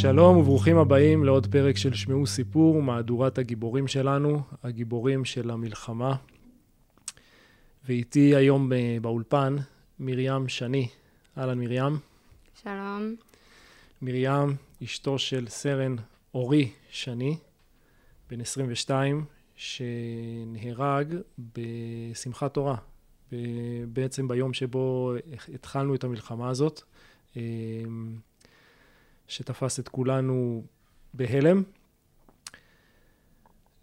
שלום וברוכים הבאים לעוד פרק של שמעו סיפור, מהדורת הגיבורים שלנו, הגיבורים של המלחמה. ואיתי היום באולפן מרים שני. אהלן מרים. שלום. מרים, אשתו של סרן אורי שני, בן 22, שנהרג בשמחת תורה, בעצם ביום שבו התחלנו את המלחמה הזאת. שתפס את כולנו בהלם.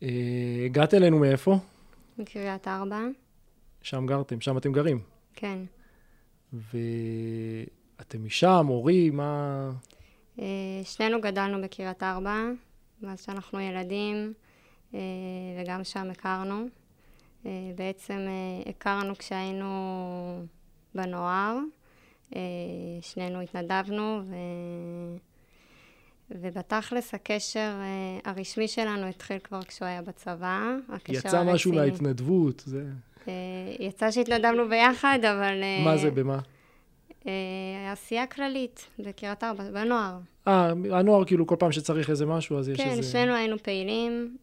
אה, הגעת אלינו מאיפה? מקריית ארבע. שם גרתם, שם אתם גרים. כן. ואתם משם, הורי, מה... אה, שנינו גדלנו בקריית ארבע, מאז שאנחנו ילדים, אה, וגם שם הכרנו. בעצם הכרנו כשהיינו בנוער. שנינו התנדבנו, ו... ובתכלס הקשר uh, הרשמי שלנו התחיל כבר כשהוא היה בצבא. יצא משהו מההתנדבות, זה... Uh, יצא שהתנדבנו ביחד, אבל... Uh, מה זה, במה? עשייה כללית, בקריית ארבע, בנוער. אה, הנוער כאילו כל פעם שצריך איזה משהו, אז יש כן, איזה... כן, שנינו היינו פעילים,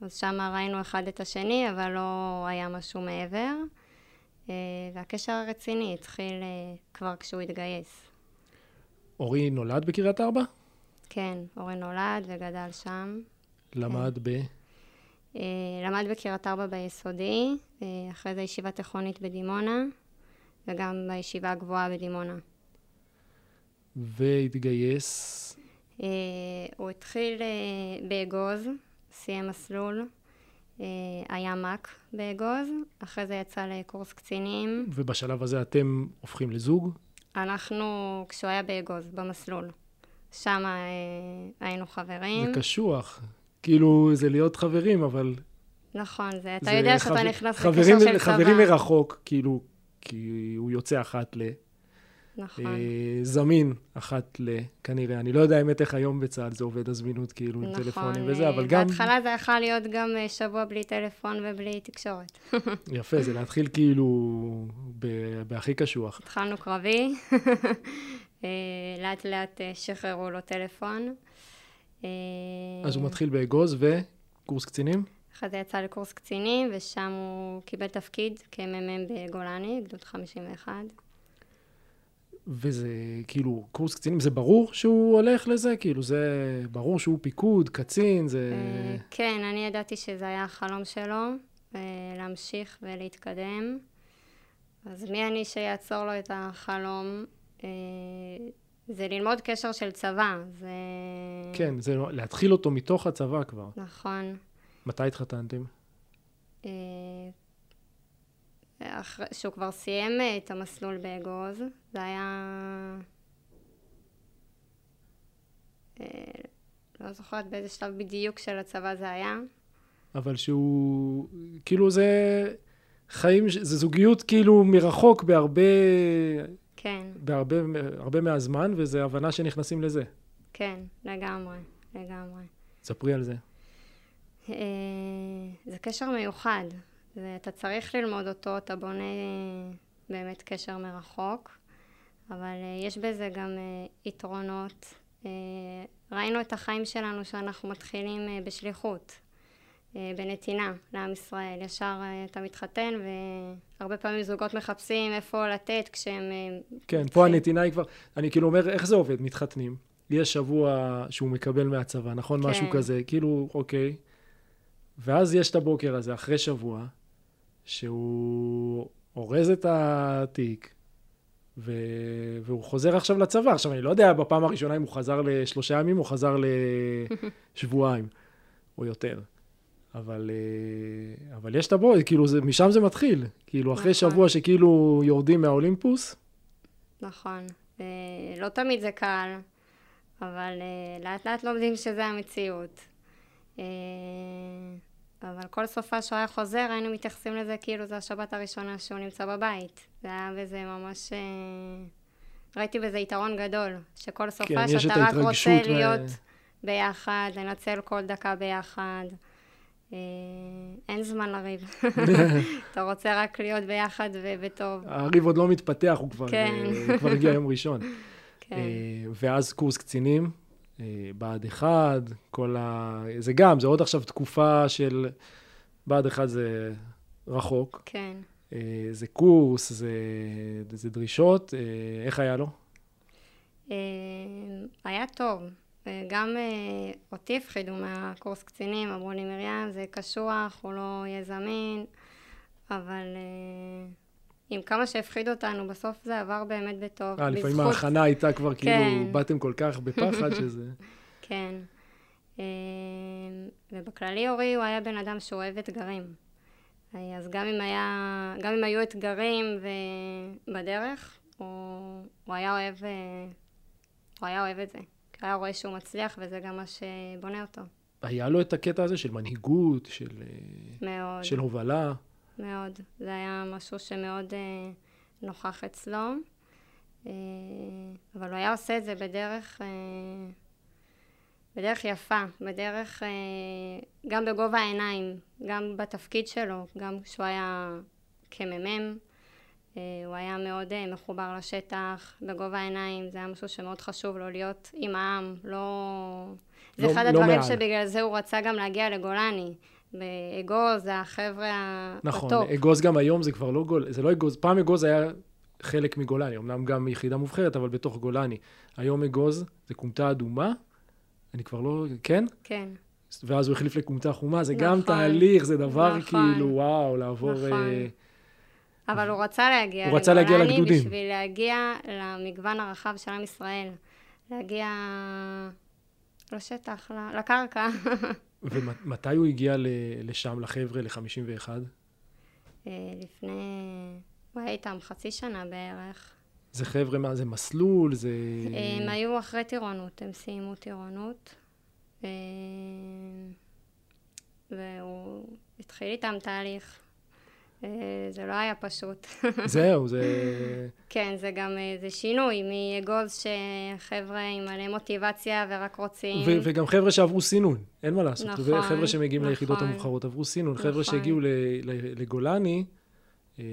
אז שם ראינו אחד את השני, אבל לא היה משהו מעבר. והקשר הרציני התחיל כבר כשהוא התגייס. אורי נולד בקריית ארבע? כן, אורי נולד וגדל שם. למד כן. ב? Uh, למד בקריית ארבע ביסודי, uh, אחרי זה ישיבה תיכונית בדימונה, וגם בישיבה הגבוהה בדימונה. והתגייס? Uh, הוא התחיל באגוז, סיים מסלול, היה מ"ק באגוז, אחרי זה יצא לקורס קצינים. ובשלב הזה אתם הופכים לזוג? אנחנו, כשהוא היה באגוז, במסלול. שם אה, היינו חברים. זה קשוח. כאילו, זה להיות חברים, אבל... נכון, זה, אתה זה יודע שאתה חבר... נכנס לקשר של צבא. חברים מרחוק, כאילו, כי הוא יוצא אחת ל... נכון. אה, זמין אחת ל... כנראה. אני לא יודע האמת איך היום בצה"ל זה עובד, הזמינות, כאילו, נכון, עם טלפונים וזה, אבל גם... בהתחלה זה יכול להיות גם אה, שבוע בלי טלפון ובלי תקשורת. יפה, זה להתחיל כאילו ב... בהכי קשוח. התחלנו קרבי, אה, לאט לאט אה, שחררו לו טלפון. אז הוא מתחיל באגוז וקורס קצינים? אחרי זה יצא לקורס קצינים, ושם הוא קיבל תפקיד כמ"מ בגולני, גדוד 51. וזה כאילו, קורס קצינים, זה ברור שהוא הולך לזה? כאילו, זה ברור שהוא פיקוד, קצין, זה... אה, כן, אני ידעתי שזה היה החלום שלו, אה, להמשיך ולהתקדם. אז מי אני שיעצור לו את החלום? אה, זה ללמוד קשר של צבא, זה... כן, זה להתחיל אותו מתוך הצבא כבר. נכון. מתי התחתנתם? אחרי, שהוא כבר סיים אה, את המסלול באגוז, זה היה... אה, לא זוכרת באיזה שלב בדיוק של הצבא זה היה. אבל שהוא, כאילו זה חיים, זה זוגיות כאילו מרחוק בהרבה... כן. בהרבה הרבה מהזמן, וזה הבנה שנכנסים לזה. כן, לגמרי, לגמרי. ספרי על זה. אה, זה קשר מיוחד. ואתה צריך ללמוד אותו, אתה בונה באמת קשר מרחוק, אבל אה, יש בזה גם אה, יתרונות. אה, ראינו את החיים שלנו שאנחנו מתחילים בשליחות, בנתינה לעם ישראל. ישר אתה מתחתן והרבה פעמים זוגות מחפשים איפה לתת כשהם... כן, פה הנתינה היא כבר... אני כאילו אומר, איך זה עובד? מתחתנים. יש שבוע שהוא מקבל מהצבא, נכון? כן. משהו כזה, כאילו, אוקיי. ואז יש את הבוקר הזה, אחרי שבוע, שהוא אורז את התיק, ו... והוא חוזר עכשיו לצבא. עכשיו, אני לא יודע בפעם הראשונה אם הוא חזר לשלושה ימים או חזר לשבועיים, או יותר. אבל, אה, אבל יש את הבוא, כאילו, זה, משם זה מתחיל. כאילו, אחרי נכון. שבוע שכאילו יורדים מהאולימפוס. נכון. לא תמיד זה קל, אבל אה, לאט לאט לומדים שזה המציאות. אה, אבל כל סופה שהוא היה חוזר, היינו מתייחסים לזה כאילו זו השבת הראשונה שהוא נמצא בבית. זה היה בזה ממש... אה, ראיתי בזה יתרון גדול, שכל סופה כן, שאתה רק רוצה ו... להיות ביחד, לנצל כל דקה ביחד. אה, אין זמן לריב. אתה רוצה רק להיות ביחד ובטוב. הריב עוד לא מתפתח, הוא כבר, כן. הוא כבר הגיע יום ראשון. כן. ואז קורס קצינים, אה, בה"ד 1, כל ה... זה גם, זה עוד עכשיו תקופה של... בה"ד 1 זה רחוק. כן. אה, זה קורס, זה, זה דרישות. איך היה לו? היה טוב. גם אותי הפחידו מהקורס קצינים, אמרו לי, מרים, זה קשוח, הוא לא יהיה זמין, אבל עם כמה שהפחיד אותנו, בסוף זה עבר באמת בטוב. אה, לפעמים ההכנה הייתה כבר כאילו, כן. באתם כל כך בפחד שזה... כן. אה, ובכללי אורי הוא היה בן אדם שאוהב אתגרים. אה, אז גם אם, היה, גם אם היו אתגרים בדרך, הוא, הוא, היה אוהב, אה, הוא היה אוהב את זה. היה רואה שהוא מצליח, וזה גם מה שבונה אותו. היה לו את הקטע הזה של מנהיגות, של, מאוד. של הובלה. מאוד. זה היה משהו שמאוד אה, נוכח אצלו. אה, אבל הוא היה עושה את זה בדרך, אה, בדרך יפה, בדרך, אה, גם בגובה העיניים, גם בתפקיד שלו, גם כשהוא היה כמ"מ. אה, הוא היה מאוד אה, מחובר לשטח, בגובה העיניים, זה היה משהו שמאוד חשוב לו להיות עם העם, לא... זה לא, אחד לא הדברים מעל. שבגלל זה הוא רצה גם להגיע לגולני. באגוז, החבר'ה נכון, בטופ. נכון, אגוז גם היום זה כבר לא גול... זה לא אגוז, פעם אגוז היה חלק מגולני, אמנם גם יחידה מובחרת, אבל בתוך גולני. היום אגוז זה כומתה אדומה, אני כבר לא... כן? כן. ואז הוא החליף לכומתה חומה, זה נכון, גם תהליך, זה דבר נכון, כאילו, וואו, לעבור... נכון. Uh... אבל הוא רצה להגיע הוא רצה להגיע לגדודים. בשביל להגיע למגוון הרחב של עם ישראל. להגיע לשטח, לקרקע. ומתי הוא הגיע לשם, לחבר'ה, ל-51? אה, לפני... הוא היה איתם חצי שנה בערך. זה חבר'ה, מה זה מסלול? זה... הם היו אחרי טירונות, הם סיימו טירונות. אה, והוא התחיל איתם תהליך. אה, זה לא היה פשוט. זהו, זה... כן, זה גם, אה, זה שינוי מאגוז שחבר'ה עם מלא מוטיבציה ורק רוצים... ו- וגם חבר'ה שעברו סינון, אין מה לעשות. נכון, חבר'ה שמגיעים נכון. ליחידות המובחרות עברו סינון. נכון. חבר'ה שהגיעו ל- ל- לגולני, אה,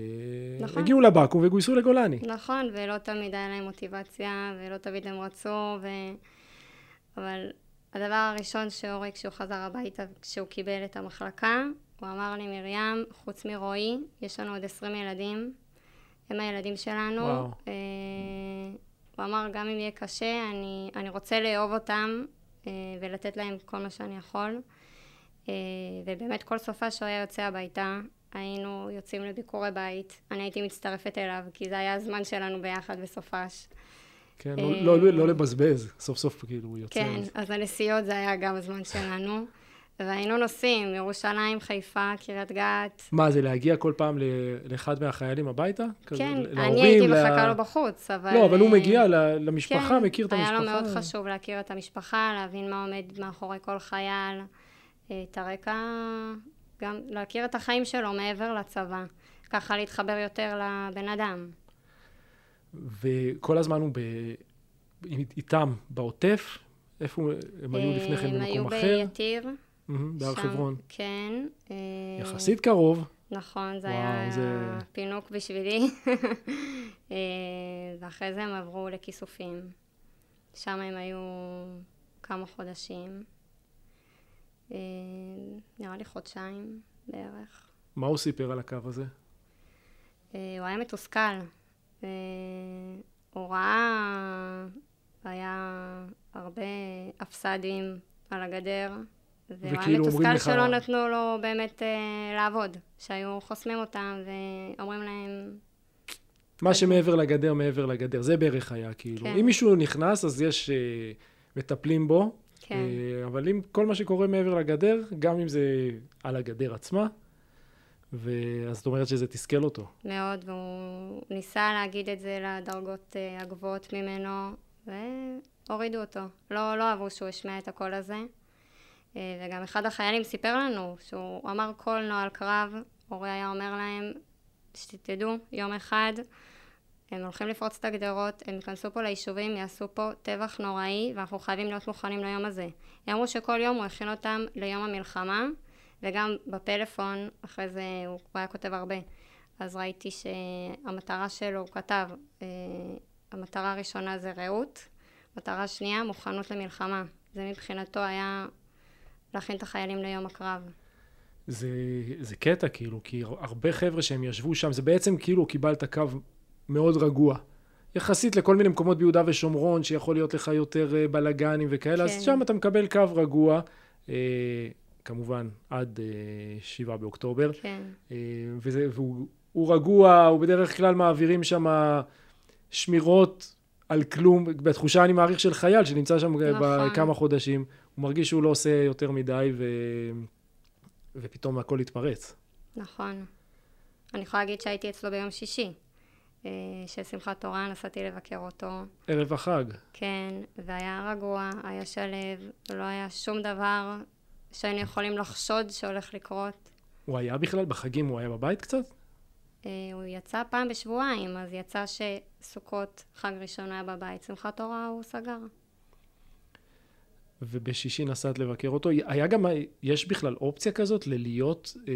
נכון. הגיעו לבקו"ם וגויסו לגולני. נכון, ולא תמיד היה להם מוטיבציה, ולא תמיד הם רצו, ו... אבל הדבר הראשון שאורי, כשהוא חזר הביתה, כשהוא קיבל את המחלקה, הוא אמר לי, מרים, חוץ מרועי, יש לנו עוד עשרים ילדים, הם הילדים שלנו. וואו. אה, הוא אמר, גם אם יהיה קשה, אני, אני רוצה לאהוב אותם אה, ולתת להם כל מה שאני יכול. אה, ובאמת כל סופה שהוא היה יוצא הביתה, היינו יוצאים לביקורי בית, אני הייתי מצטרפת אליו, כי זה היה הזמן שלנו ביחד בסופש. כן, לא, לא, לא, לא לבזבז, סוף סוף כאילו הוא יוצא. כן, אז הנסיעות זה היה גם הזמן שלנו. והיינו נוסעים, ירושלים, חיפה, קריית גת. מה, זה להגיע כל פעם לאחד מהחיילים הביתה? כן, כזה, אני הייתי לה... מחכה לו בחוץ, אבל... לא, אבל הוא מגיע למשפחה, כן, מכיר את המשפחה. היה לו מאוד חשוב להכיר את המשפחה, להבין מה עומד מאחורי כל חייל, אה, את הרקע, גם להכיר את החיים שלו מעבר לצבא. ככה להתחבר יותר לבן אדם. וכל הזמן הוא ב... איתם בעוטף? איפה הם היו לפני כן במקום אחר? הם היו ביתיר. בהר חברון. כן. אה, יחסית קרוב. נכון, זה וואו, היה זה... פינוק בשבילי. אה, ואחרי זה הם עברו לכיסופים. שם הם היו כמה חודשים. אה, נראה לי חודשיים בערך. מה הוא סיפר על הקו הזה? הוא היה מתוסכל. הוא ראה, היה הרבה אפסדים על הגדר. והוא היה מתוסכל שלא נתנו לו באמת אה, לעבוד, שהיו חוסמים אותם ואומרים להם... מה שמעבר לגדר, מעבר לגדר, זה בערך היה, כאילו. כן. אם מישהו נכנס, אז יש, אה, מטפלים בו, כן. אה, אבל אם כל מה שקורה מעבר לגדר, גם אם זה על הגדר עצמה, ואז זאת אומרת שזה תסכל אותו. מאוד, והוא ניסה להגיד את זה לדרגות אה, הגבוהות ממנו, והורידו אותו. לא, לא אהבו שהוא השמיע את הקול הזה. אה, וגם אחד החיילים סיפר לנו שהוא אמר כל נוהל קרב, אורי היה אומר להם, שתדעו, יום אחד הם הולכים לפרוץ את הגדרות, הם ייכנסו פה ליישובים, יעשו פה טבח נוראי, ואנחנו חייבים להיות מוכנים ליום הזה. הם אמרו שכל יום הוא הכין אותם ליום המלחמה, וגם בפלאפון, אחרי זה הוא היה כותב הרבה. אז ראיתי שהמטרה שלו, הוא כתב, אה, המטרה הראשונה זה רעות, מטרה שנייה, מוכנות למלחמה. זה מבחינתו היה להכין את החיילים ליום הקרב. זה, זה קטע כאילו, כי הרבה חבר'ה שהם ישבו שם, זה בעצם כאילו קיבלת קו מאוד רגוע. יחסית לכל מיני מקומות ביהודה ושומרון, שיכול להיות לך יותר אה, בלאגנים וכאלה, כן. אז שם אתה מקבל קו רגוע. אה, כמובן, עד אה, שבעה באוקטובר. כן. אה, וזה, והוא רגוע, הוא בדרך כלל מעבירים שם שמירות על כלום, בתחושה אני מעריך של חייל שנמצא שם נכון. בכמה חודשים, הוא מרגיש שהוא לא עושה יותר מדי ו... ופתאום הכל התפרץ. נכון. אני יכולה להגיד שהייתי אצלו ביום שישי, אה, של שמחת תורה, נסעתי לבקר אותו. ערב החג. כן, והיה רגוע, היה שלב, לא היה שום דבר שהיינו יכולים לחשוד שהולך לקרות. הוא היה בכלל בחגים, הוא היה בבית קצת? אה, הוא יצא פעם בשבועיים, אז יצא שסוכות, חג ראשון היה בבית, שמחת תורה הוא סגר. ובשישי נסעת לבקר אותו. היה גם, יש בכלל אופציה כזאת ללהיות אה,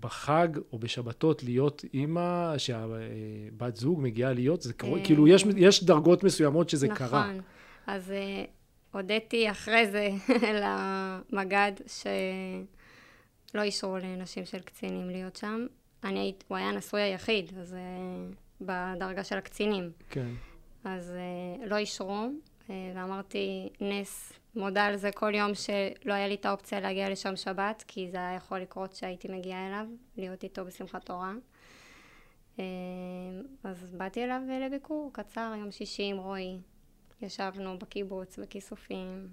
בחג או בשבתות, להיות אימא, שהבת זוג מגיעה להיות? זה קורה, אה... כאילו יש, יש דרגות מסוימות שזה נכון. קרה. נכון. אז אה, הודיתי אחרי זה למג"ד שלא אישרו לנשים של קצינים להיות שם. אני הייתי, הוא היה הנשוי היחיד, אז uh, בדרגה של הקצינים. כן. אז uh, לא אישרו, ואמרתי, נס, מודה על זה כל יום שלא היה לי את האופציה להגיע לשם שבת, כי זה היה יכול לקרות שהייתי מגיעה אליו, להיות איתו בשמחת תורה. Uh, אז באתי אליו לביקור קצר, יום שישי עם רועי. ישבנו בקיבוץ, בכיסופים.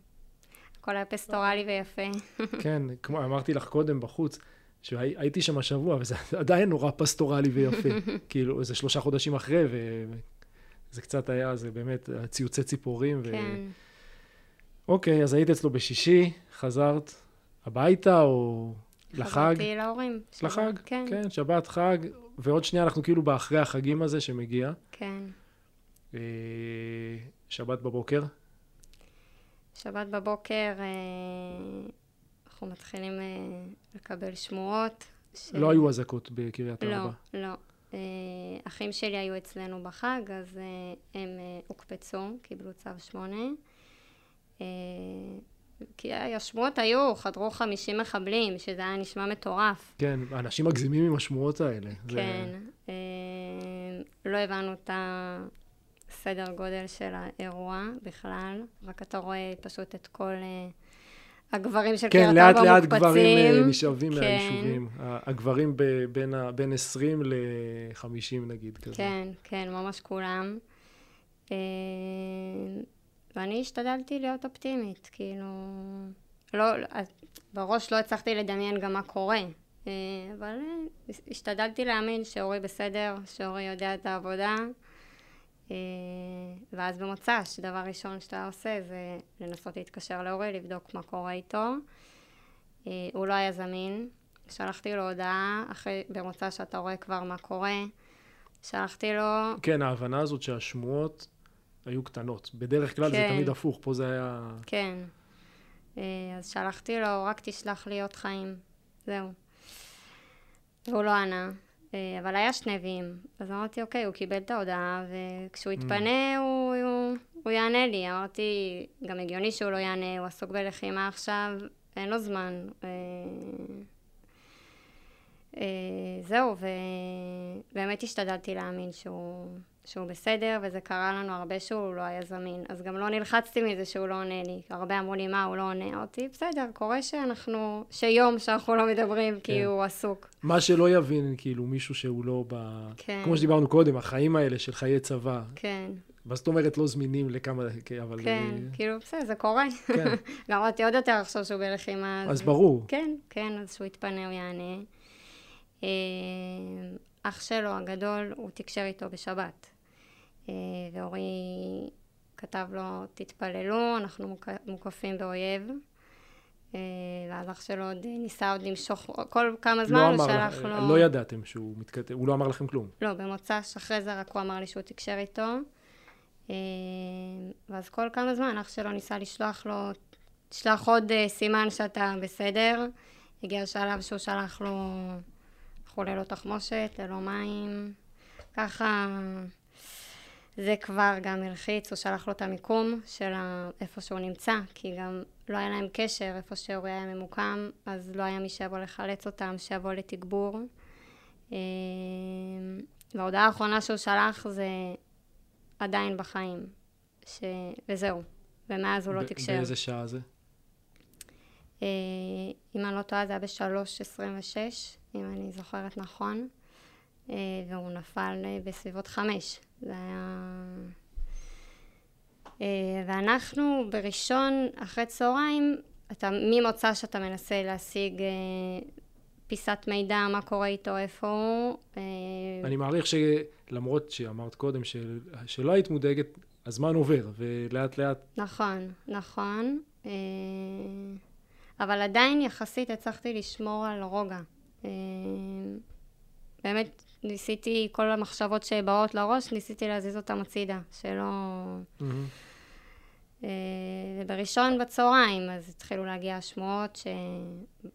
הכל היה פסטורלי ויפה. כן, כמו אמרתי לך קודם בחוץ, שהייתי שם השבוע, וזה עדיין נורא פסטורלי ויפה. כאילו, איזה שלושה חודשים אחרי, וזה קצת היה, זה באמת ציוצי ציפורים. ו... כן. אוקיי, אז היית אצלו בשישי, חזרת הביתה, או לחג? חזרתי להורים. לחג? כן. כן, שבת, חג, ועוד שנייה אנחנו כאילו באחרי החגים הזה שמגיע. כן. אה, שבת בבוקר? שבת בבוקר אה, אנחנו מתחילים אה, לקבל שמועות. ש... לא היו אזעקות בקריית ארבע? לא, לא. אחים שלי היו אצלנו בחג, אז הם הוקפצו, קיבלו צו שמונה. כי השמועות היו, חדרו 50 מחבלים, שזה היה נשמע מטורף. כן, אנשים מגזימים עם השמועות האלה. כן. זה... לא הבנו את ה... סדר גודל של האירוע בכלל, רק אתה רואה פשוט את כל הגברים של כן, קריית ארבע מוקפצים. כן, לאט לאט גברים uh, נשאבים כן. מהיישובים. הגברים ב, בין, ה, בין 20 ל-50 נגיד כזה. כן, כן, ממש כולם. Uh, ואני השתדלתי להיות אופטימית, כאילו... לא, בראש לא הצלחתי לדמיין גם מה קורה, אבל השתדלתי להאמין שאורי בסדר, שאורי יודע את העבודה. אה, ואז במוצ"ש, דבר ראשון שאתה עושה זה לנסות להתקשר לאורי, לבדוק מה קורה איתו. אה, הוא לא היה זמין, שלחתי לו הודעה, אחרי, במוצ"ש שאתה רואה כבר מה קורה, שלחתי לו... כן, ההבנה הזאת שהשמועות היו קטנות. בדרך כלל כן. זה תמיד הפוך, פה זה היה... כן. אה, אז שלחתי לו, רק תשלח לי עוד חיים. זהו. והוא לא ענה. אה, אבל היה שני ויים. אז אמרתי, אוקיי, הוא קיבל את ההודעה, וכשהוא mm. יתפנה, הוא, הוא, הוא יענה לי. אמרתי, גם הגיוני שהוא לא יענה, הוא עסוק בלחימה עכשיו, אין לו זמן. אה, אה, זהו, ובאמת השתדלתי להאמין שהוא... שהוא בסדר, וזה קרה לנו הרבה שהוא לא היה זמין. אז גם לא נלחצתי מזה שהוא לא עונה לי. הרבה אמרו לי, מה, הוא לא עונה? אמרתי, בסדר, קורה שאנחנו, שיום שאנחנו לא מדברים, כן. כי הוא עסוק. מה שלא יבין, כאילו, מישהו שהוא לא ב... כן. כמו שדיברנו קודם, החיים האלה של חיי צבא. כן. מה זאת אומרת לא זמינים לכמה, אבל... כן, כאילו, בסדר, זה קורה. כן. גם אמרתי עוד יותר עכשיו שהוא בלחימה. אז ברור. כן, כן, אז שהוא יתפנה, הוא יענה. אה, אח שלו הגדול, הוא תקשר איתו בשבת. אה, ואורי כתב לו, תתפללו, אנחנו מוקפים באויב. אה, ואז אח שלו עוד ניסה עוד למשוך, כל כמה זמן לא הוא שלח לו... לא ידעתם שהוא מתכתב, הוא לא אמר לכם כלום. לא, במוצ"ש אחרי זה רק הוא אמר לי שהוא תקשר איתו. ואז כל כמה זמן אח שלו ניסה לשלוח לו, תשלח עוד סימן שאתה בסדר. הגיע שלב שהוא שלח לו חולה לו תחמושת, ללא מים. ככה זה כבר גם הלחיץ, הוא שלח לו את המיקום של איפה שהוא נמצא, כי גם לא היה להם קשר איפה שאורי היה ממוקם, אז לא היה מי שיבוא לחלץ אותם, שיבוא לתגבור. אה, וההודעה האחרונה שהוא שלח זה עדיין בחיים, ש... וזהו, ומאז הוא לא תקשר. באיזה שעה זה? אה, אם אני לא טועה זה היה ב-3.26, אם אני זוכרת נכון, אה, והוא נפל בסביבות חמש. זה היה... אה, ואנחנו בראשון, אחרי צהריים, אתה, ממוצא שאתה מנסה להשיג אה, פיסת מידע, מה קורה איתו, איפה הוא. אה, אני מעריך שלמרות שאמרת קודם של, שלא היית מודאגת, הזמן עובר, ולאט לאט... נכון, נכון. אבל עדיין יחסית הצלחתי לשמור על רוגע. באמת, ניסיתי, כל המחשבות שבאות לראש, ניסיתי להזיז אותן הצידה, שלא... Mm-hmm. ובראשון בצהריים, אז התחילו להגיע השמועות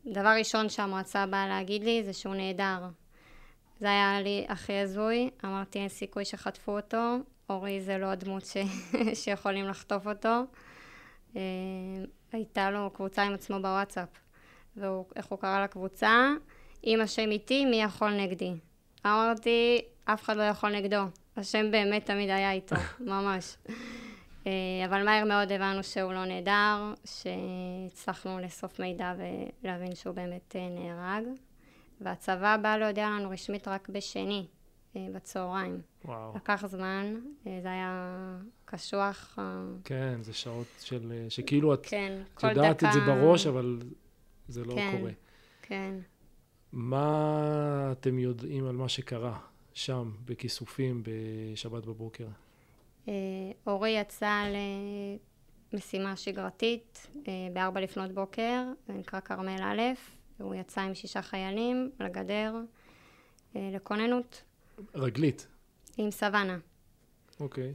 שדבר ראשון שהמועצה באה להגיד לי זה שהוא נהדר. זה היה לי הכי הזוי, אמרתי אין סיכוי שחטפו אותו, אורי זה לא הדמות ש... שיכולים לחטוף אותו. אה, הייתה לו קבוצה עם עצמו בוואטסאפ, ואיך הוא קרא לקבוצה? אם השם איתי, מי יכול נגדי? אמרתי, אף אחד לא יכול נגדו. השם באמת תמיד היה איתו, ממש. אה, אבל מהר מאוד הבנו שהוא לא נהדר, שהצלחנו לאסוף מידע ולהבין שהוא באמת אה, נהרג. והצבא בא להודיע לנו רשמית רק בשני, אה, בצהריים. וואו. לקח זמן, זה היה קשוח. כן, זה שעות של... שכאילו את, כן, את יודעת דקה... את זה בראש, אבל זה לא כן, קורה. כן. מה אתם יודעים על מה שקרה שם, בכיסופים, בשבת בבוקר? אה, אורי יצא למשימה שגרתית אה, בארבע לפנות בוקר, זה נקרא כרמל א', הוא יצא עם שישה חיילים לגדר אה, לכוננות. רגלית? עם סוואנה. אוקיי.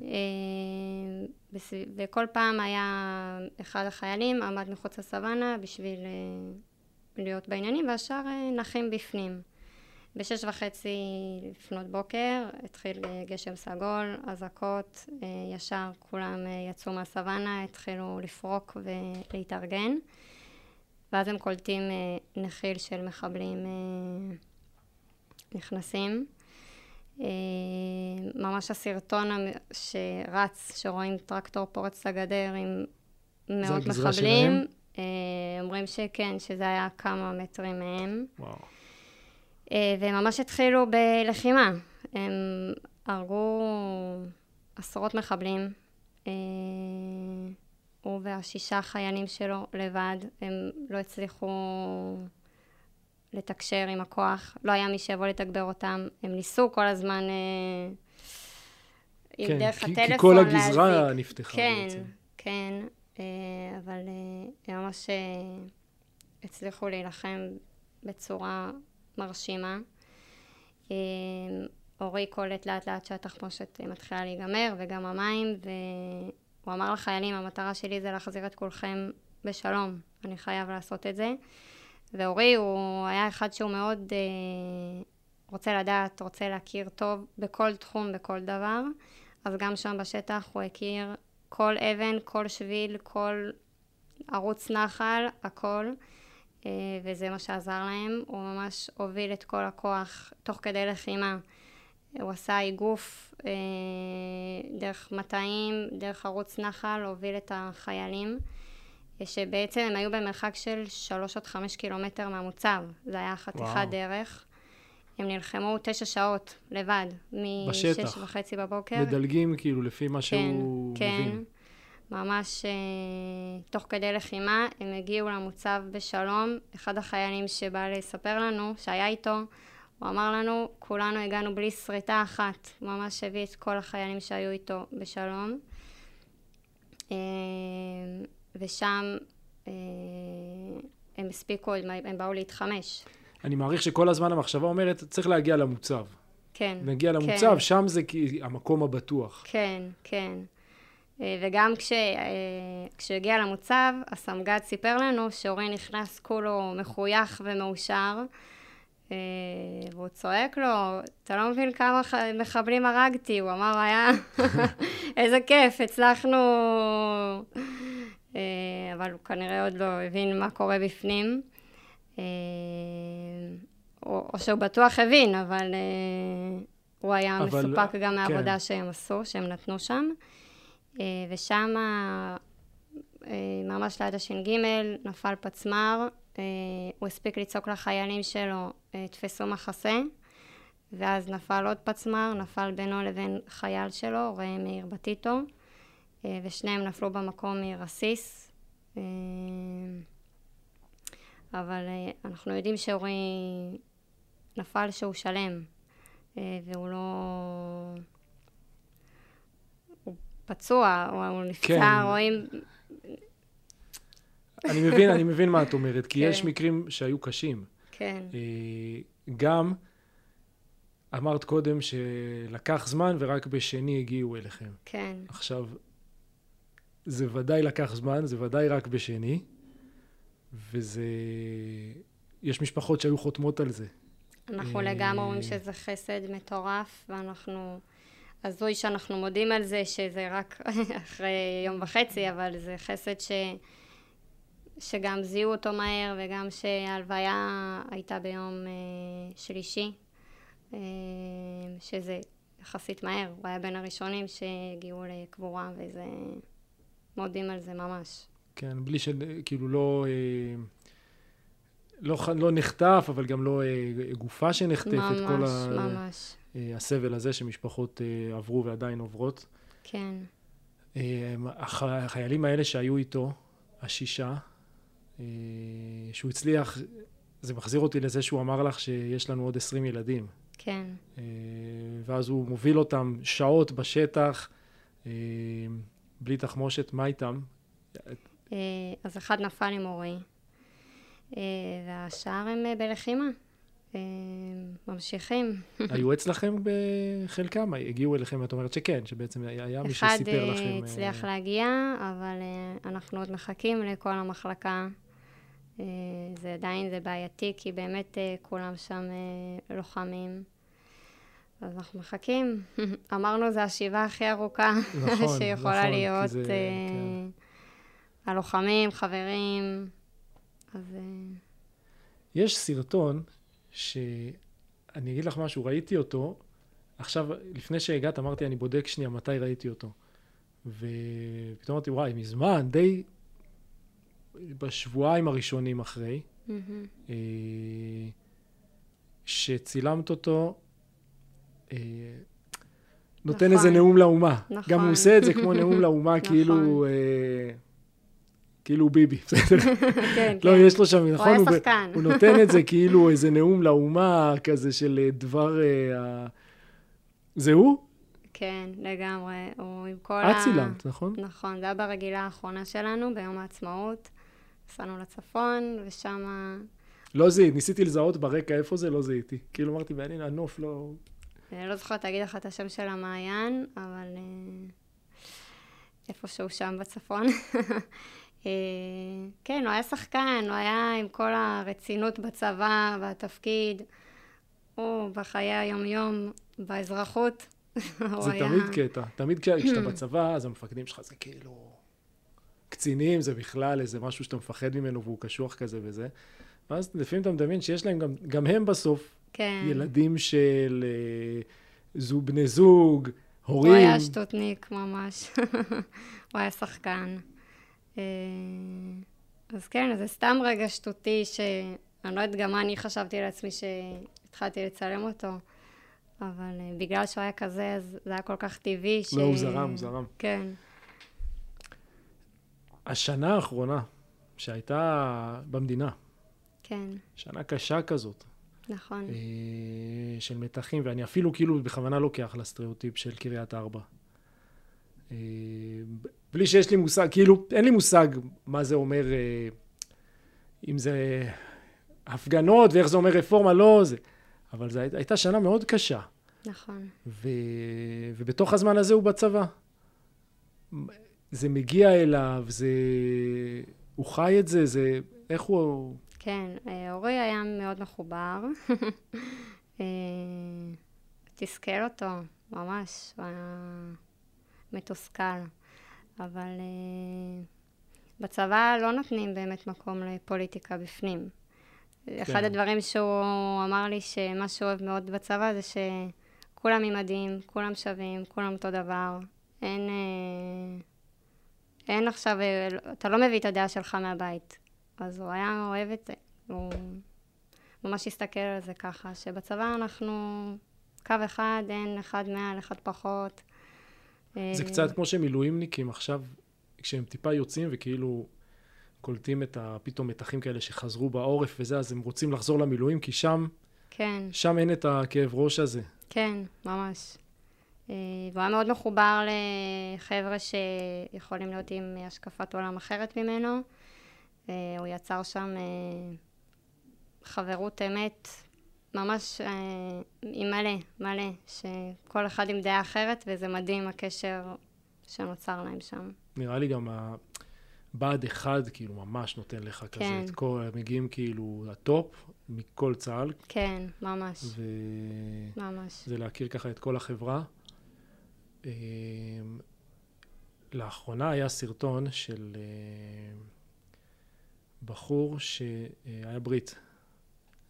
וכל פעם היה אחד החיילים עמד מחוץ לסוואנה בשביל להיות בעניינים, והשאר אה, נחים בפנים. בשש וחצי לפנות בוקר התחיל אה, גשם סגול, אזעקות, אה, ישר כולם יצאו מהסוואנה, התחילו לפרוק ולהתארגן, ואז הם קולטים נחיל של מחבלים נכנסים. ממש הסרטון שרץ, שרואים טרקטור פורץ לגדר עם מאות מחבלים. שלהם? אה, אומרים שכן, שזה היה כמה מטרים מהם. וואו. אה, והם ממש התחילו בלחימה. הם הרגו עשרות מחבלים. אה, הוא והשישה חיילים שלו לבד, הם לא הצליחו לתקשר עם הכוח, לא היה מי שיבוא לתגבר אותם, הם ניסו כל הזמן כן, עם דרך כי, הטלפון להזיק. כי כל הגזרה להזיק. נפתחה כן, בעצם. כן, כן. אה, אבל אה, הם ממש אה, הצליחו להילחם בצורה מרשימה. אורי קולט לאט לאט שהתחמושת מתחילה להיגמר וגם המים והוא אמר לחיילים המטרה שלי זה להחזיר את כולכם בשלום, אני חייב לעשות את זה. ואורי הוא היה אחד שהוא מאוד אה, רוצה לדעת, רוצה להכיר טוב בכל תחום, בכל דבר. אז גם שם בשטח הוא הכיר כל אבן, כל שביל, כל ערוץ נחל, הכל. אה, וזה מה שעזר להם. הוא ממש הוביל את כל הכוח תוך כדי לחימה. הוא עשה איגוף אה, דרך מטעים, דרך ערוץ נחל, הוביל את החיילים, אה, שבעצם הם היו במרחק של 3 עד 5 קילומטר מהמוצב. זה היה חתיכת דרך. הם נלחמו תשע שעות לבד, משש וחצי בבוקר. מדלגים כאילו לפי מה כן, שהוא כן, מבין. כן, ממש אה, תוך כדי לחימה, הם הגיעו למוצב בשלום. אחד החיילים שבא לספר לנו, שהיה איתו, הוא אמר לנו, כולנו הגענו בלי שריטה אחת. הוא ממש הביא את כל החיילים שהיו איתו בשלום. אה, ושם אה, הם הספיקו, הם באו להתחמש. אני מעריך שכל הזמן המחשבה אומרת, צריך להגיע למוצב. כן. נגיע כן. למוצב, כן. שם זה המקום הבטוח. כן, כן. אה, וגם כש, אה, כשהגיע למוצב, הסמג"ד סיפר לנו שאורי נכנס כולו מחוייך ומאושר, אה, והוא צועק לו, אתה לא מבין כמה מחבלים הרגתי, הוא אמר, היה איזה כיף, הצלחנו... אבל הוא כנראה עוד לא הבין מה קורה בפנים. אה, או, או שהוא בטוח הבין, אבל הוא היה אבל, מסופק גם מהעבודה כן. שהם עשו, שהם נתנו שם. ושם, ממש ליד הש"ג, נפל פצמ"ר, אה, הוא הספיק לצעוק לחיילים שלו, אה, תפסו מחסה, ואז נפל עוד פצמ"ר, נפל בינו לבין חייל שלו, ראם מאיר בטיטו, אה, ושניהם נפלו במקום מרסיס. אבל אנחנו יודעים שאורי נפל שהוא שלם, והוא לא... הוא פצוע, הוא נפצע, כן. רואים... אני מבין, אני מבין מה את אומרת, כי כן. יש מקרים שהיו קשים. כן. אה, גם, אמרת קודם שלקח זמן ורק בשני הגיעו אליכם. כן. עכשיו, זה ודאי לקח זמן, זה ודאי רק בשני, וזה... יש משפחות שהיו חותמות על זה. אנחנו אה, לגמרי אומרים שזה חסד מטורף, ואנחנו... הזוי שאנחנו מודים על זה, שזה רק אחרי יום וחצי, אבל זה חסד ש... שגם זיהו אותו מהר וגם שההלוויה הייתה ביום אה, שלישי, אה, שזה יחסית מהר, הוא היה בין הראשונים שהגיעו לקבורה וזה, מודים על זה ממש. כן, בלי שכאילו לא... אה... לא, לא נחטף, אבל גם לא אה, גופה שנחטפת, ממש, כל ה, ממש. אה, הסבל הזה שמשפחות עברו ועדיין עוברות. כן. אה, החיילים האלה שהיו איתו, השישה, שהוא הצליח, זה מחזיר אותי לזה שהוא אמר לך שיש לנו עוד עשרים ילדים. כן. ואז הוא מוביל אותם שעות בשטח, בלי תחמושת, מה איתם? אז אחד נפל עם אורי, והשאר הם בלחימה. ממשיכים. היו אצלכם בחלקם? הגיעו אליכם, את אומרת שכן, שבעצם היה מי שסיפר לכם... אחד הצליח להגיע, אבל אנחנו עוד מחכים לכל המחלקה אה, זה עדיין, זה בעייתי, כי באמת אה, כולם שם אה, לוחמים. אז אנחנו מחכים. אמרנו, זו השבעה הכי ארוכה נכון, שיכולה נכון, להיות. זה, כן. הלוחמים, חברים, אז... יש סרטון שאני אגיד לך משהו, ראיתי אותו, עכשיו, לפני שהגעת אמרתי, אני בודק שנייה מתי ראיתי אותו. ופתאום אמרתי, וואי, מזמן, די בשבועיים הראשונים אחרי, mm-hmm. שצילמת אותו, אה, נותן נכון. איזה נאום לאומה. נכון. גם הוא עושה את זה כמו נאום לאומה, נכון. כאילו... אה, כאילו ביבי, בסדר? כן, לא, כן. יש לו שם, נכון? הוא שחקן. הוא נותן את זה כאילו איזה נאום לאומה, כזה של דבר... זה הוא? כן, לגמרי. הוא עם כל ה... את צילמת, נכון? נכון, זה היה ברגילה האחרונה שלנו, ביום העצמאות. נסענו לצפון, ושם... לא זיהית, ניסיתי לזהות ברקע איפה זה, לא זיהיתי. כאילו אמרתי, מעניין, הנוף לא... אני לא זוכרת להגיד לך את השם של המעיין, אבל אה, איפשהו שם בצפון. אה, כן, הוא היה שחקן, הוא היה עם כל הרצינות בצבא והתפקיד. הוא בחיי היום-יום, באזרחות. זה תמיד קטע. תמיד כשאתה בצבא, אז המפקדים שלך זה כאילו... קצינים זה בכלל איזה משהו שאתה מפחד ממנו והוא קשוח כזה וזה. ואז לפעמים אתה מדמיין שיש להם גם, גם הם בסוף כן. ילדים של אה, זו בני זוג, הורים. הוא היה שטותניק ממש, הוא היה שחקן. אה, אז כן, זה סתם רגע שטותי שאני לא יודעת גם מה אני חשבתי לעצמי שהתחלתי לצלם אותו. אבל אה, בגלל שהוא היה כזה, אז זה היה כל כך טבעי ש... לא, הוא זרם, הוא זרם. כן. השנה האחרונה שהייתה במדינה, כן. שנה קשה כזאת. נכון. אה, של מתחים, ואני אפילו כאילו בכוונה לוקח לסטריאוטיפ של קריית ארבע. אה, בלי שיש לי מושג, כאילו, אין לי מושג מה זה אומר, אה, אם זה הפגנות ואיך זה אומר רפורמה, לא זה. אבל זו הייתה שנה מאוד קשה. נכון. ו... ובתוך הזמן הזה הוא בצבא. זה מגיע אליו, זה... הוא חי את זה, זה... איך הוא... כן, אה, אורי היה מאוד מחובר. אה, תסכל אותו, ממש, הוא היה מתוסכל. אבל uh, בצבא לא נותנים באמת מקום לפוליטיקה בפנים. כן. אחד הדברים שהוא אמר לי, שמה שהוא אוהב מאוד בצבא זה שכולם עם מדים, כולם שווים, כולם אותו דבר. אין, uh, אין עכשיו, אתה לא מביא את הדעה שלך מהבית. אז הוא היה אוהב את זה. הוא ממש הסתכל על זה ככה, שבצבא אנחנו קו אחד, אין אחד מעל, אחד פחות. זה קצת כמו שמילואימניקים עכשיו, כשהם טיפה יוצאים וכאילו קולטים את ה... פתאום מתחים כאלה שחזרו בעורף וזה, אז הם רוצים לחזור למילואים, כי שם, כן. שם אין את הכאב ראש הזה. כן, ממש. אה, והוא היה מאוד מחובר לחבר'ה שיכולים להיות עם השקפת עולם אחרת ממנו. אה, הוא יצר שם אה, חברות אמת ממש אה, עם מלא, מלא, שכל אחד עם דעה אחרת, וזה מדהים הקשר שנוצר להם שם. נראה לי גם הבה"ד אחד, כאילו, ממש נותן לך כן. כזה את כל, מגיעים כאילו לטופ מכל צה"ל. כן, ממש. ו... ממש. זה להכיר ככה את כל החברה. אה, לאחרונה היה סרטון של אה, בחור שהיה ברית.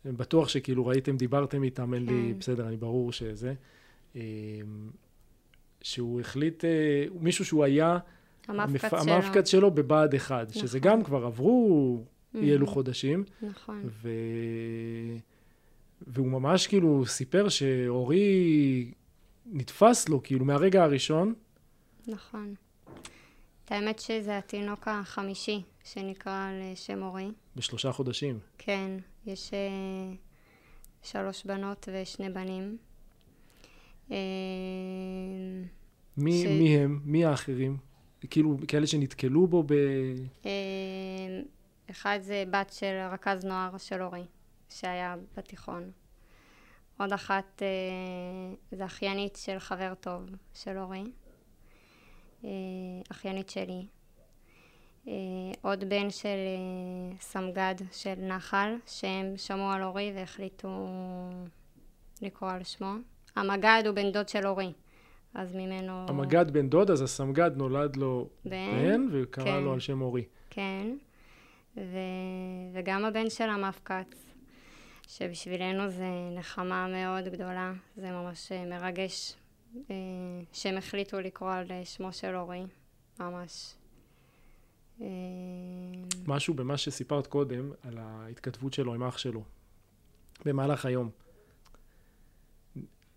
בטוח שכאילו ראיתם, דיברתם איתם, אין לי, כן. בסדר, אני ברור שזה. אמ, שהוא החליט, אה, מישהו שהוא היה, המפקד המפ... שלו, המפקד שלו בבה"ד אחד, נכון. שזה גם כבר עברו אי אלו חודשים. נכון. ו... והוא ממש כאילו סיפר שאורי נתפס לו, כאילו, מהרגע הראשון. נכון. את האמת שזה התינוק החמישי שנקרא על שם אורי. בשלושה חודשים. כן, יש uh, שלוש בנות ושני בנים. Uh, מי, ש... מי הם? מי האחרים? כאילו, כאלה שנתקלו בו ב... Uh, אחד זה בת של רכז נוער של אורי, שהיה בתיכון. עוד אחת זה אחיינית של חבר טוב של אורי. אחיינית שלי. אה, עוד בן של אה, סמג"ד של נחל, שהם שמעו על אורי והחליטו לקרוא על שמו. המג"ד הוא בן דוד של אורי, אז ממנו... המג"ד בן דוד, אז הסמג"ד נולד לו בן, בן וקרא כן, לו על שם אורי. כן, ו... וגם הבן של המפקד, שבשבילנו זה נחמה מאוד גדולה, זה ממש אה, מרגש שהם החליטו לקרוא על שמו של אורי, ממש. אה, משהו במה שסיפרת קודם, על ההתכתבות שלו עם אח שלו, במהלך היום.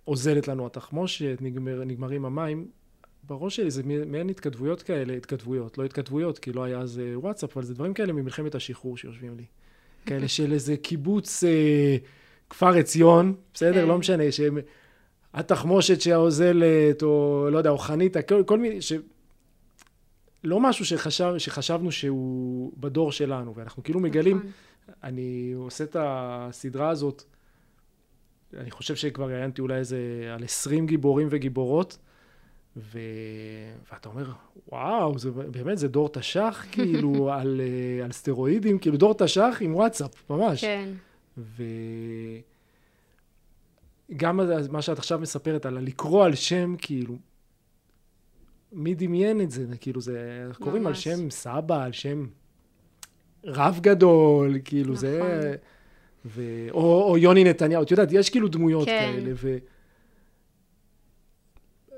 אוזלת לנו התחמושת, נגמר, נגמרים המים. בראש שלי זה מעין התכתבויות כאלה, התכתבויות, לא התכתבויות, כי לא היה אז אה, וואטסאפ, אבל זה דברים כאלה ממלחמת השחרור שיושבים לי. כאלה של איזה קיבוץ אה, כפר עציון, בסדר? לא כן. משנה, שהם... התחמושת שהאוזלת, או לא יודע, או חניתה, כל, כל מיני, ש... לא משהו שחשב, שחשבנו שהוא בדור שלנו, ואנחנו כאילו מגלים, נכון. אני עושה את הסדרה הזאת, אני חושב שכבר ראיינתי אולי איזה על 20 גיבורים וגיבורות, ו... ואתה אומר, וואו, זה באמת, זה דור תש"ח, כאילו, על, אה, על סטרואידים, כאילו דור תש"ח עם וואטסאפ, ממש. כן. וגם מה שאת עכשיו מספרת על לקרוא על שם, כאילו, מי דמיין את זה? כאילו, זה, ממש. קוראים על שם סבא, על שם רב גדול, כאילו, נכון. זה... ו... או, או יוני נתניהו, את יודעת, יש כאילו דמויות כן. כאלה,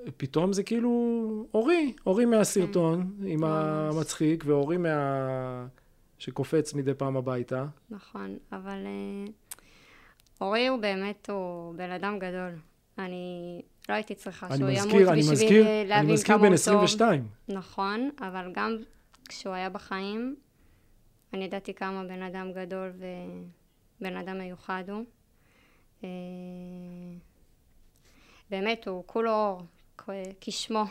ופתאום זה כאילו אורי, אורי מהסרטון, כן. עם ממש. המצחיק, ואורי מה... שקופץ מדי פעם הביתה. נכון, אבל uh, אורי הוא באמת, הוא בן אדם גדול. אני לא הייתי צריכה שהוא מזכיר, ימות בשביל מזכיר, להבין כמה הוא טוב. אני מזכיר בן 22. נכון, אבל גם כשהוא היה בחיים, אני ידעתי כמה בן אדם גדול ובן אדם מיוחד הוא. אה, באמת, הוא כולו אור, כשמו.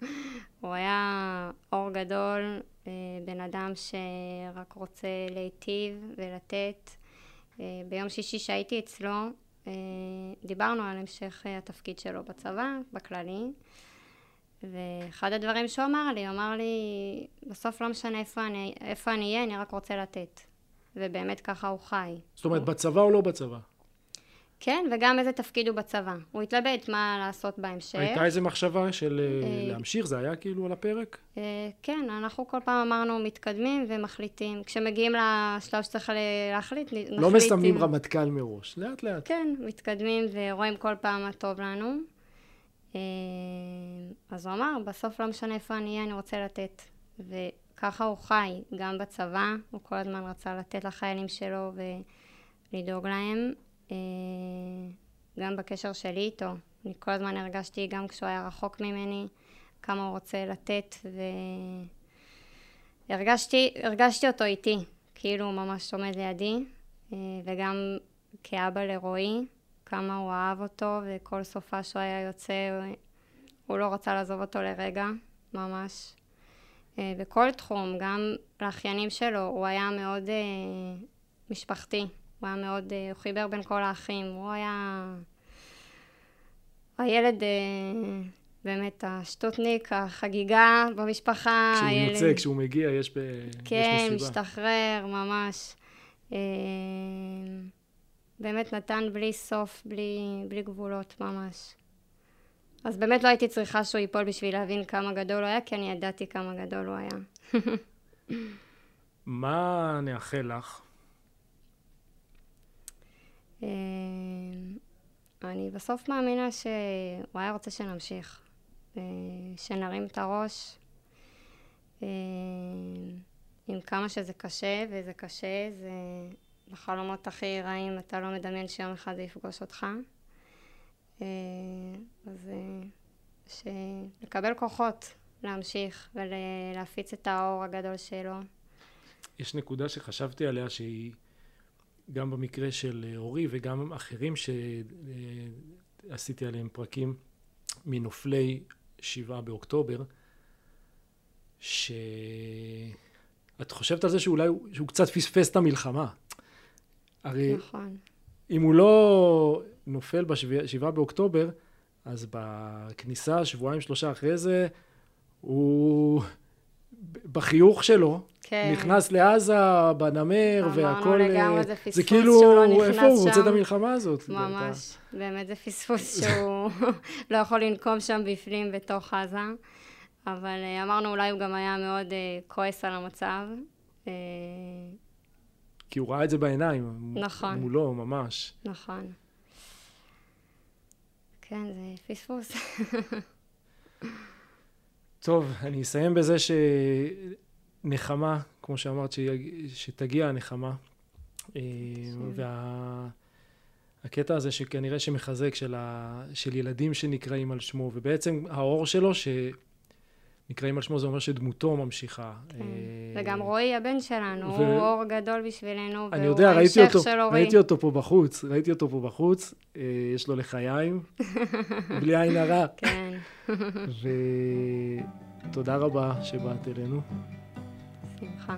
הוא היה אור גדול, אה, בן אדם שרק רוצה להיטיב ולתת. אה, ביום שישי שהייתי אצלו, דיברנו על המשך אה, התפקיד שלו בצבא, בכללי, ואחד הדברים שהוא אמר לי, הוא אמר לי, בסוף לא משנה איפה אני, איפה אני אהיה, אני רק רוצה לתת. ובאמת ככה הוא חי. זאת אומרת, בצבא או לא בצבא? כן, וגם איזה תפקיד הוא בצבא. הוא התלבט מה לעשות בהמשך. הייתה איזה מחשבה של אה, להמשיך? זה היה כאילו על הפרק? כן, אנחנו כל פעם אמרנו מתקדמים ומחליטים. כשמגיעים לשלב שצריך להחליט, נחליט. לא מסמנים רמטכ"ל מראש, לאט לאט. כן, מתקדמים ורואים כל פעם מה טוב לנו. אז הוא אמר, בסוף לא משנה איפה אני אהיה, אני רוצה לתת. וככה הוא חי, גם בצבא, הוא כל הזמן רצה לתת לחיילים שלו ולדאוג להם. אה, גם בקשר שלי איתו. אני כל הזמן הרגשתי, גם כשהוא היה רחוק ממני, כמה הוא רוצה לתת, והרגשתי הרגשתי אותו איתי, כאילו הוא ממש עומד לידי, אה, וגם כאבא לרועי, כמה הוא אהב אותו, וכל סופה שהוא היה יוצא, הוא לא רצה לעזוב אותו לרגע, ממש. אה, בכל תחום, גם לאחיינים שלו, הוא היה מאוד משפחתי. הוא היה מאוד, אה, הוא חיבר בין כל האחים, הוא היה הילד, אה, באמת, השטוטניק, החגיגה במשפחה. כשהוא הילד... יוצא, כשהוא מגיע, יש, ב... כן, יש לו סיבה. משתחרר, ממש. אה, באמת נתן בלי סוף, בלי, בלי גבולות, ממש. אז באמת לא הייתי צריכה שהוא ייפול בשביל להבין כמה גדול הוא היה, כי אני ידעתי כמה גדול הוא היה. מה נאחל לך אני בסוף מאמינה שהוא היה רוצה שנמשיך, אה, שנרים את הראש, אה, עם כמה שזה קשה, וזה קשה, זה בחלומות הכי רעים, אתה לא מדמיין שיום אחד זה יפגוש אותך. אז לקבל כוחות להמשיך ולהפיץ את האור הגדול שלו. יש נקודה שחשבתי עליה שהיא גם במקרה של אה, אורי וגם אחרים שעשיתי עליהם פרקים מנופלי שבעה באוקטובר, שאת חושבת על זה שאולי הוא, שהוא קצת פספס את המלחמה. הרי נכון. אם הוא לא נופל בשבעה באוקטובר, אז בכניסה, שבועיים שלושה אחרי זה, הוא בחיוך שלו, כן. נכנס לעזה, בנמר, והכל... אמרנו לגמרי, זה פספוס זה כאילו, שהוא לא נכנס שם. איפה הוא רוצה את המלחמה הזאת? ממש, באמת זה פספוס שהוא לא יכול לנקום שם בפנים בתוך עזה. אבל אה, אמרנו, אולי הוא גם היה מאוד uh, כועס על המצב. Uh, כי הוא ראה את זה בעיניים. נכון. מולו, ממש. נכון. כן, זה פספוס. טוב, אני אסיים בזה שנחמה, כמו שאמרת, שתגיע הנחמה. אה, והקטע הזה שכנראה שמחזק של, ה... של ילדים שנקראים על שמו, ובעצם האור שלו שנקראים על שמו זה אומר שדמותו ממשיכה. כן. אה, וגם רועי הבן שלנו, ו... הוא אור גדול בשבילנו, אני יודע, ראיתי אותו, ראיתי אותו פה בחוץ, ראיתי אותו פה בחוץ, אה, יש לו לחיים, בלי עין הרע. כן. ותודה רבה שבאת אלינו. שמחה.